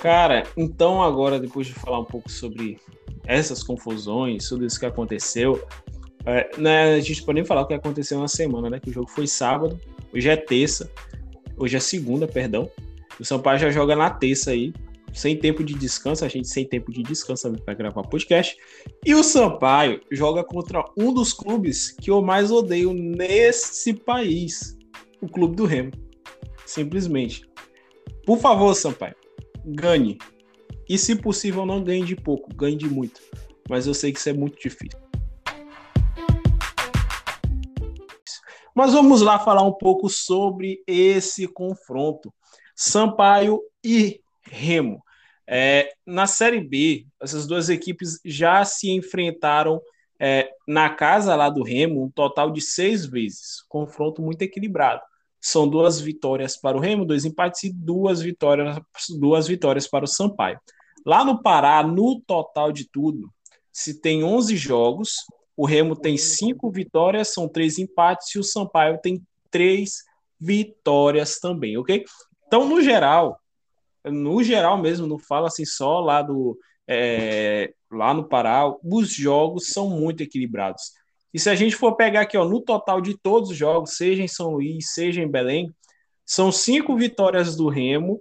Cara, então agora depois de falar um pouco sobre essas confusões, tudo isso que aconteceu, é, né, a gente pode nem falar o que aconteceu na semana, né? Que o jogo foi sábado, hoje é terça, hoje é segunda, perdão. O Sampaio já joga na terça aí, sem tempo de descanso, a gente sem tempo de descanso para gravar podcast. E o Sampaio joga contra um dos clubes que eu mais odeio nesse país, o Clube do Remo. Simplesmente. Por favor, Sampaio, ganhe. E se possível, não ganhe de pouco, ganhe de muito. Mas eu sei que isso é muito difícil. Mas vamos lá falar um pouco sobre esse confronto. Sampaio e Remo. É, na Série B, essas duas equipes já se enfrentaram é, na casa lá do Remo um total de seis vezes. Confronto muito equilibrado. São duas vitórias para o Remo, dois empates e duas vitórias, duas vitórias para o Sampaio. Lá no Pará, no total de tudo, se tem 11 jogos, o Remo tem cinco vitórias, são três empates, e o Sampaio tem três vitórias também, ok? Então, no geral, no geral mesmo, não fala assim só lá do é, lá no Pará, os jogos são muito equilibrados. E se a gente for pegar aqui, ó, no total de todos os jogos, seja em São Luís, seja em Belém, são cinco vitórias do Remo,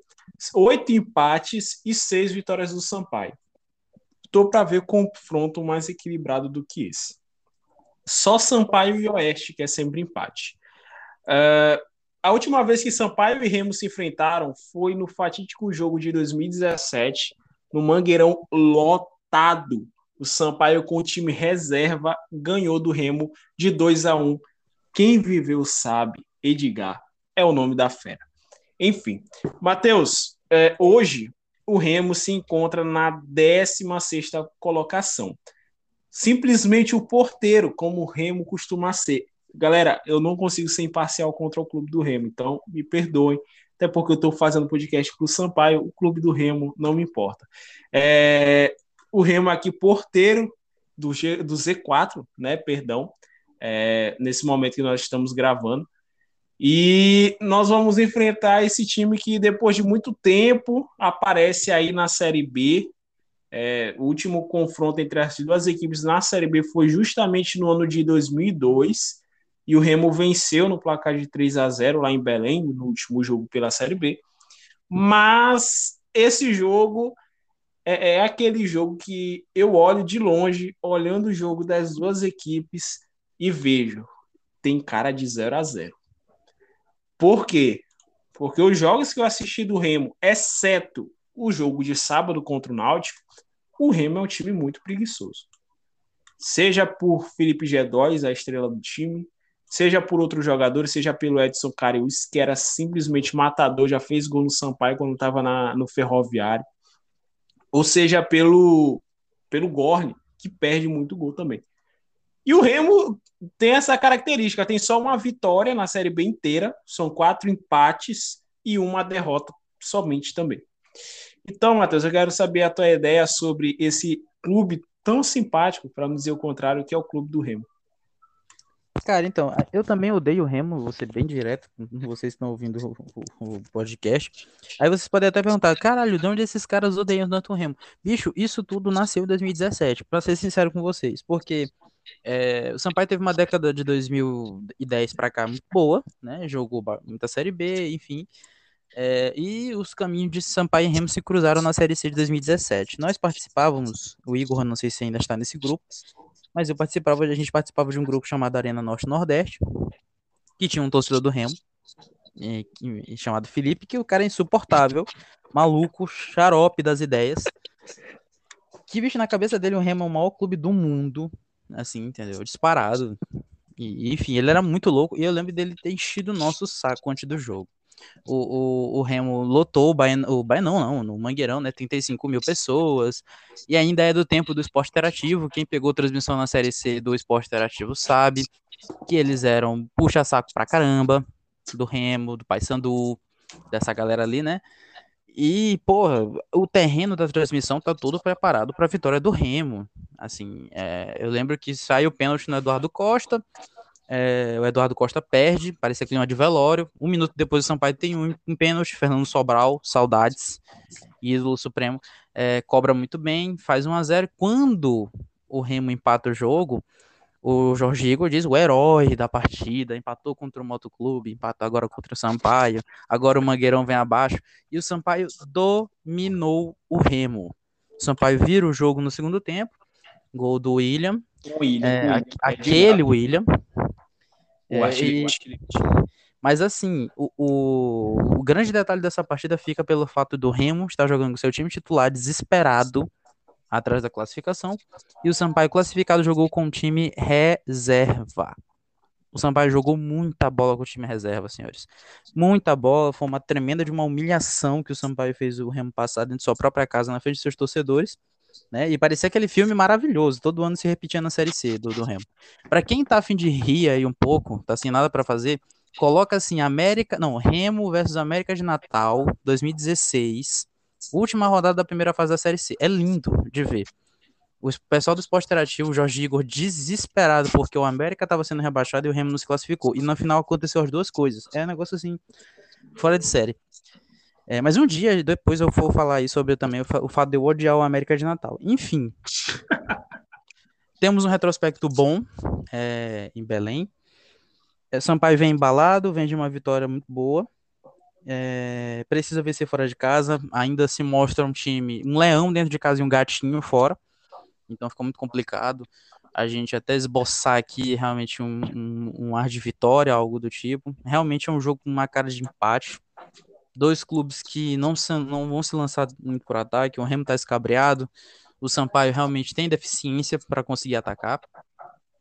oito empates e seis vitórias do Sampaio. Estou para ver confronto mais equilibrado do que esse. Só Sampaio e Oeste, que é sempre empate. Uh, a última vez que Sampaio e Remo se enfrentaram foi no fatídico jogo de 2017, no Mangueirão lotado. O Sampaio, com o time reserva, ganhou do Remo de 2 a 1. Quem viveu sabe, Edgar é o nome da fera. Enfim, Matheus, é, hoje o Remo se encontra na 16 colocação simplesmente o porteiro, como o Remo costuma ser. Galera, eu não consigo ser imparcial contra o clube do Remo, então me perdoem, até porque eu estou fazendo podcast para o Sampaio, o clube do Remo não me importa. É, o Remo aqui, porteiro do, G, do Z4, né? Perdão, é, nesse momento que nós estamos gravando. E nós vamos enfrentar esse time que, depois de muito tempo, aparece aí na Série B É, o último confronto entre as duas equipes na Série B foi justamente no ano de 2002 e o Remo venceu no placar de 3 a 0 lá em Belém, no último jogo pela Série B. Mas esse jogo é, é aquele jogo que eu olho de longe, olhando o jogo das duas equipes e vejo, tem cara de 0 a 0 Por quê? Porque os jogos que eu assisti do Remo, exceto o jogo de sábado contra o Náutico, o Remo é um time muito preguiçoso. Seja por Felipe G2, a estrela do time, seja por outros jogadores, seja pelo Edson Carius, que era simplesmente matador, já fez gol no Sampaio quando estava no Ferroviário, ou seja pelo, pelo Gorne, que perde muito gol também. E o Remo tem essa característica, tem só uma vitória na Série B inteira, são quatro empates e uma derrota somente também. Então, Matheus, eu quero saber a tua ideia sobre esse clube tão simpático, para não dizer o contrário, que é o clube do Remo. Cara, então, eu também odeio o Remo, vou ser bem direto, vocês estão ouvindo o, o, o, podcast. Aí vocês podem até perguntar, caralho, de onde esses caras odeiam tanto o Remo? Bicho, isso tudo nasceu em 2017, para ser sincero com vocês, porque é, o Sampaio teve uma década de 2010 para cá muito boa, né? Jogou muita Série B, enfim. É, e os caminhos de Sampaio e Remo se cruzaram na Série C de 2017. Nós participávamos, o Igor, não sei se ainda está nesse grupo, mas eu participava, a gente participava de um grupo chamado Arena Norte Nordeste, que tinha um torcedor do Remo, e, e, chamado Felipe, que o cara é insuportável, maluco, xarope das ideias. Que, bicho, na cabeça dele, o Remo é o maior clube do mundo, assim, entendeu? Disparado. E, enfim, ele era muito louco, e eu lembro dele ter enchido o nosso saco antes do jogo. O, o, o Remo lotou o Baiano, o Baiano não, no Mangueirão, né? 35 mil pessoas. E ainda é do tempo do esporte interativo. Quem pegou transmissão na série C do esporte interativo sabe que eles eram puxa-saco pra caramba. Do Remo, do Paysandu, dessa galera ali, né? E, porra, o terreno da transmissão tá todo preparado para vitória do Remo. Assim, é, eu lembro que saiu o pênalti no Eduardo Costa, é, o Eduardo Costa perde, parecia clima de velório. Um minuto depois o Sampaio tem um, um pênalti, Fernando Sobral, saudades, ídolo supremo, é, cobra muito bem, faz 1 a 0 Quando o Remo empata o jogo, o Jorge Igor diz o herói da partida, empatou contra o Motoclube, empatou agora contra o Sampaio, agora o Mangueirão vem abaixo, e o Sampaio dominou o Remo. O Sampaio vira o jogo no segundo tempo, gol do William, William, é, William. aquele William, o é, e... Mas assim, o, o, o, grande detalhe dessa partida fica pelo fato do Remo estar jogando com seu time titular desesperado atrás da classificação e o Sampaio classificado jogou com o time reserva. O Sampaio jogou muita bola com o time reserva, senhores. Muita bola, foi uma tremenda de uma humilhação que o Sampaio fez o Remo passar dentro de sua própria casa na frente de seus torcedores né? E parecia aquele filme maravilhoso, todo ano se repetia na série C do, do Remo. Para quem tá afim de rir aí um pouco, tá sem nada para fazer, coloca assim América, não, Remo versus América de Natal 2016, última rodada da primeira fase da série C. É lindo de ver. O pessoal do esporte interativo, Jorge Igor, desesperado porque o América estava sendo rebaixado e o Remo não se classificou. E no final aconteceu as duas coisas. É um negócio assim, fora de série. É, mas um dia depois eu vou falar aí sobre também o, fato de eu odiar o América de Natal. Enfim. temos um retrospecto bom é, em Belém. É, Sampaio vem embalado, vem de uma vitória muito boa. É, precisa vencer fora de casa. Ainda se mostra um time, um leão dentro de casa e um gatinho fora. Então ficou muito complicado a gente até esboçar aqui realmente um, um, um ar de vitória, algo do tipo. Realmente é um jogo com uma cara de empate dois clubes que não, não vão se lançar muito por ataque, o Remo está escabreado, o Sampaio realmente tem deficiência para conseguir atacar,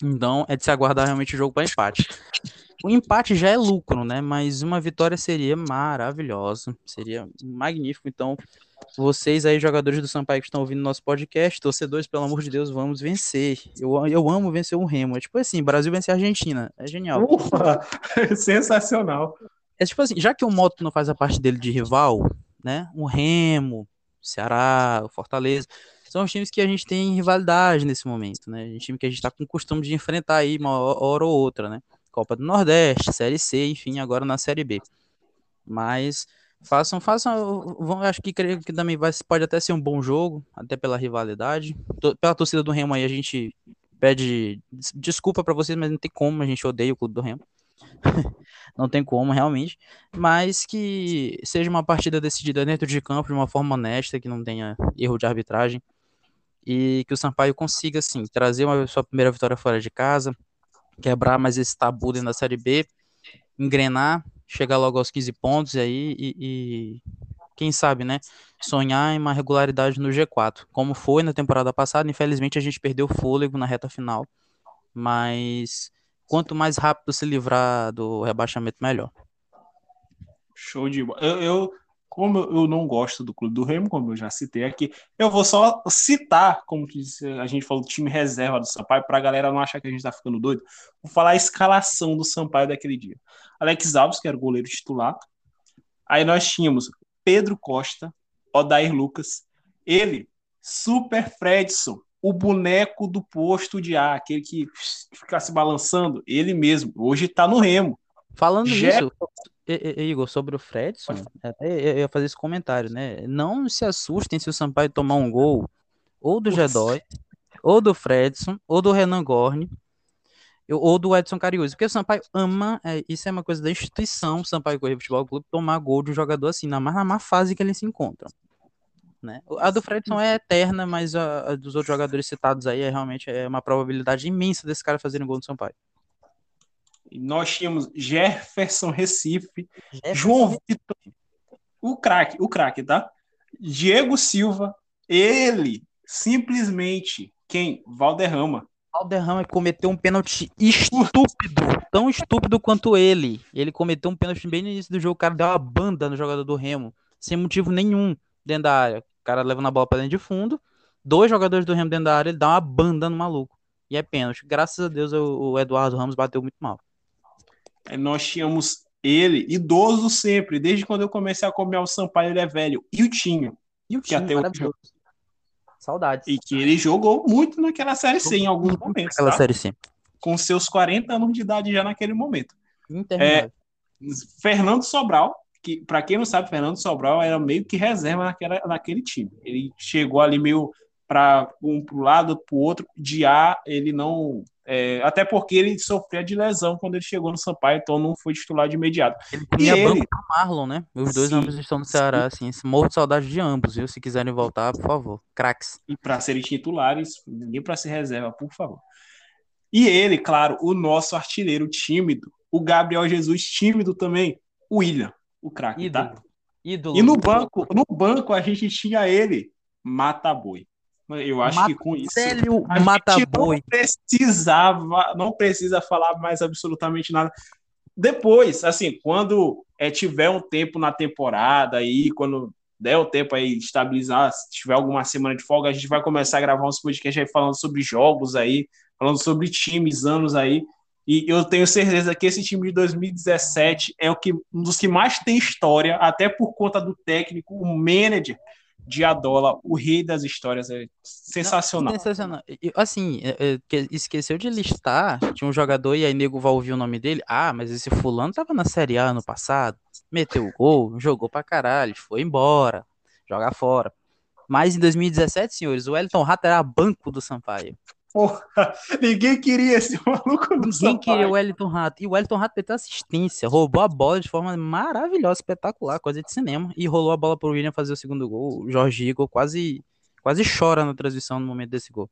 então é de se aguardar realmente o jogo para empate. O empate já é lucro, né? Mas uma vitória seria maravilhosa, seria magnífico. Então, vocês aí, jogadores do Sampaio que estão ouvindo nosso podcast, torcedores, pelo amor de Deus, vamos vencer. Eu, eu amo vencer o Remo. É tipo assim, Brasil vencer a Argentina. É genial. Ufa, sensacional. É tipo assim, já que o Moto não faz a parte dele de rival, né? O Remo, o Ceará, o Fortaleza, são os times que a gente tem rivalidade nesse momento, né? Um time que a gente tá com o costume de enfrentar aí uma hora ou outra, né? Copa do Nordeste, Série C, enfim, agora na Série B. Mas Façam, façam. Vão, acho que creio que também vai, pode até ser um bom jogo, até pela rivalidade. Pela torcida do Remo aí, a gente pede desculpa para vocês, mas não tem como, a gente odeia o clube do Remo. não tem como, realmente. Mas que seja uma partida decidida dentro de campo de uma forma honesta, que não tenha erro de arbitragem. E que o Sampaio consiga, assim, trazer uma sua primeira vitória fora de casa, quebrar mais esse tabu dentro da Série B, engrenar, chegar logo aos 15 pontos aí e, e quem sabe, né, sonhar em uma regularidade no G4, como foi na temporada passada. Infelizmente a gente perdeu fôlego na reta final, mas quanto mais rápido se livrar do rebaixamento, melhor. Show de bola. Eu, eu, como eu não gosto do Clube do Remo, como eu já citei aqui, eu vou só citar, como a gente falou, time reserva do Sampaio, para a galera não achar que a gente está ficando doido. Vou falar a escalação do Sampaio daquele dia. Alex Alves, que era o goleiro titular. Aí nós tínhamos Pedro Costa, Odair Lucas, ele, Super Fredson, o boneco do posto de ar, aquele que fica se balançando, ele mesmo, hoje está no Remo. Falando nisso, Igor, sobre o Fredson, eu ia fazer esse comentário, né? Não se assustem se o Sampaio tomar um gol ou do Gedói, ou do Fredson, ou do Renan Gorni, ou do Edson Cariús, porque o Sampaio ama, é, isso é uma coisa da instituição, o Sampaio Correio Futebol Clube, tomar gol de um jogador assim, na, na má fase que eles se encontram. Né? A do Fredson é eterna, mas a, a, dos outros jogadores citados aí é realmente é uma probabilidade imensa desse cara fazerem gol no Sampaio. E nós tínhamos Jefferson Recife, Jefferson João Vitor, o craque, o craque, tá? Diego Silva, ele simplesmente quem? Valderrama. Valderrama cometeu um pênalti estúpido, tão estúpido quanto ele. Ele cometeu um pênalti bem no início do jogo, o cara deu uma banda no jogador do Remo, sem motivo nenhum dentro da área. O cara levando a bola para dentro de fundo, dois jogadores do Remo dentro da área, ele dá uma banda no maluco. E é pênalti. Graças a Deus o Eduardo Ramos bateu muito mal. Nós tínhamos ele, idoso sempre, desde quando eu comecei a comer o Sampaio, ele é velho. E o Tinho. E o Tinho, que até Saudades. E que ele jogou muito naquela Série C em alguns momentos. Naquela tá? Série C. Com seus 40 anos de idade já naquele momento. É, Fernando Sobral, que para quem não sabe, Fernando Sobral era meio que reserva naquela, naquele time. Ele chegou ali meio para um pro lado, para o outro. De A, ele não. É, até porque ele sofria de lesão quando ele chegou no Sampaio, então não foi titular de imediato. Ele tinha e banco ele... Marlon, né? Os dois sim, ambos estão no Ceará, sim. assim. Morro de saudade de ambos, viu? Se quiserem voltar, por favor. Cracks. E para serem titulares, ninguém para se reserva, por favor. E ele, claro, o nosso artilheiro tímido, o Gabriel Jesus tímido também, o William, o craque, tá? Ídolo. E no banco, no banco a gente tinha ele, Mata Boi. Eu acho Mata que com isso a Mata gente não precisava, não precisa falar mais absolutamente nada. Depois, assim, quando é, tiver um tempo na temporada aí, quando der o tempo aí estabilizar, se tiver alguma semana de folga, a gente vai começar a gravar uns podcasts aí falando sobre jogos aí, falando sobre times, anos aí. E eu tenho certeza que esse time de 2017 é o que, um dos que mais tem história, até por conta do técnico, o manager de Adola, o rei das histórias. É sensacional. Não, sensacional. Assim, é, é, esqueceu de listar, tinha um jogador e aí nego vai ouvir o nome dele. Ah, mas esse fulano tava na Série A ano passado, meteu o gol, jogou pra caralho, foi embora, joga fora. Mas em 2017, senhores, o Elton Rato era banco do Sampaio. Porra, ninguém queria esse maluco no Ninguém Sampaio. queria o Wellington Rato. E o Wellington Rato meteu assistência, roubou a bola de forma maravilhosa, espetacular, coisa de cinema. E rolou a bola pro William fazer o segundo gol. O Jorge Igor quase, quase chora na transmissão no momento desse gol.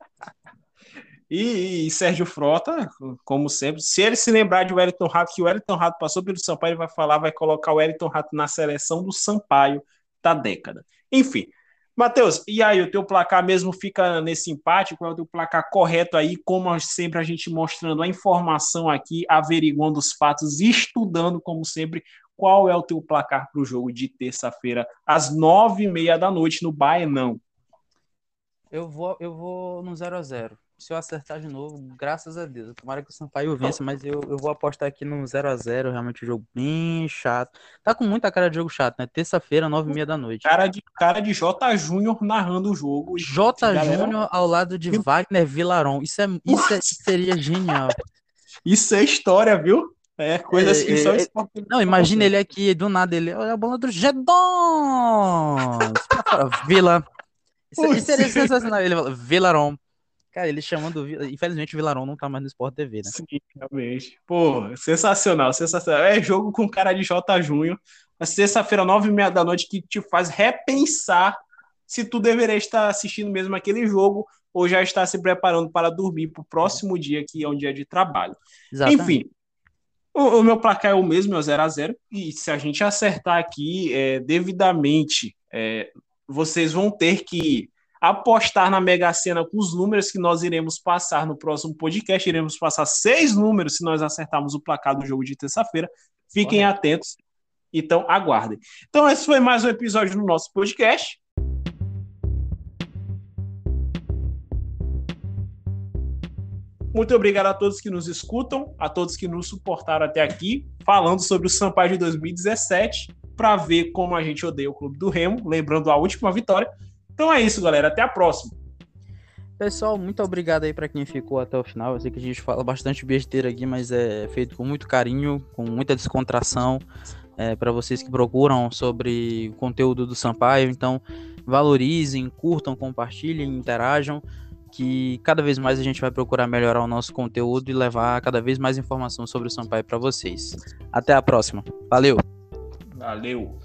E, e, Sérgio Frota, como sempre, se ele se lembrar de Wellington Rato, que o Wellington Rato passou pelo Sampaio, ele vai falar, vai colocar o Wellington Rato na seleção do Sampaio da década. Enfim, Matheus, e aí, o teu placar mesmo fica nesse empate? Qual é o teu placar correto aí? Como sempre, a gente mostrando a informação aqui, averiguando os fatos, estudando, como sempre, qual é o teu placar para o jogo de terça-feira, às nove e meia da noite, no Baenão? Eu vou, eu vou no 0 a 0 se eu acertar de novo, graças a Deus. Tomara que o Sampaio vença, mas eu, eu vou apostar aqui no 0x0. Realmente um jogo bem chato. Tá com muita cara de jogo chato, né? Terça-feira, 9h30 da noite. Cara de, cara de J. Júnior narrando o jogo. J. Galera... Júnior ao lado de Wagner Vilaron. Isso, é, isso é, seria genial. Isso é história, viu? É, coisas que É, só é, esporte Não, imagina ele aqui, do nada, ele. Olha a bola do Gedon! Vila. Isso, Putz. isso seria sensacional. Ele fala, Vilaron. Cara, ele chamando. Infelizmente, o Vilaron não tá mais no Sport TV, né? Sim, realmente. Pô, sensacional, sensacional. É jogo com cara de J. Junho. Na sexta-feira, nove e meia da noite, que te faz repensar se tu deveria estar assistindo mesmo aquele jogo ou já está se preparando para dormir para o próximo dia, que é um dia de trabalho. Exatamente. Enfim, o, o meu placar é o mesmo, é o 0x0. E se a gente acertar aqui é, devidamente, é, vocês vão ter que apostar na Mega Sena com os números que nós iremos passar no próximo podcast. Iremos passar seis números se nós acertarmos o placar do jogo de terça-feira. Fiquem Correto. atentos. Então, aguardem. Então, esse foi mais um episódio do nosso podcast. Muito obrigado a todos que nos escutam, a todos que nos suportaram até aqui, falando sobre o Sampaio de 2017, para ver como a gente odeia o Clube do Remo, lembrando a última vitória. Então é isso, galera. Até a próxima. Pessoal, muito obrigado aí pra quem ficou até o final. Eu sei que a gente fala bastante besteira aqui, mas é feito com muito carinho, com muita descontração. É, para vocês que procuram sobre o conteúdo do Sampaio. Então, valorizem, curtam, compartilhem, interajam. Que cada vez mais a gente vai procurar melhorar o nosso conteúdo e levar cada vez mais informação sobre o Sampaio para vocês. Até a próxima. Valeu! Valeu.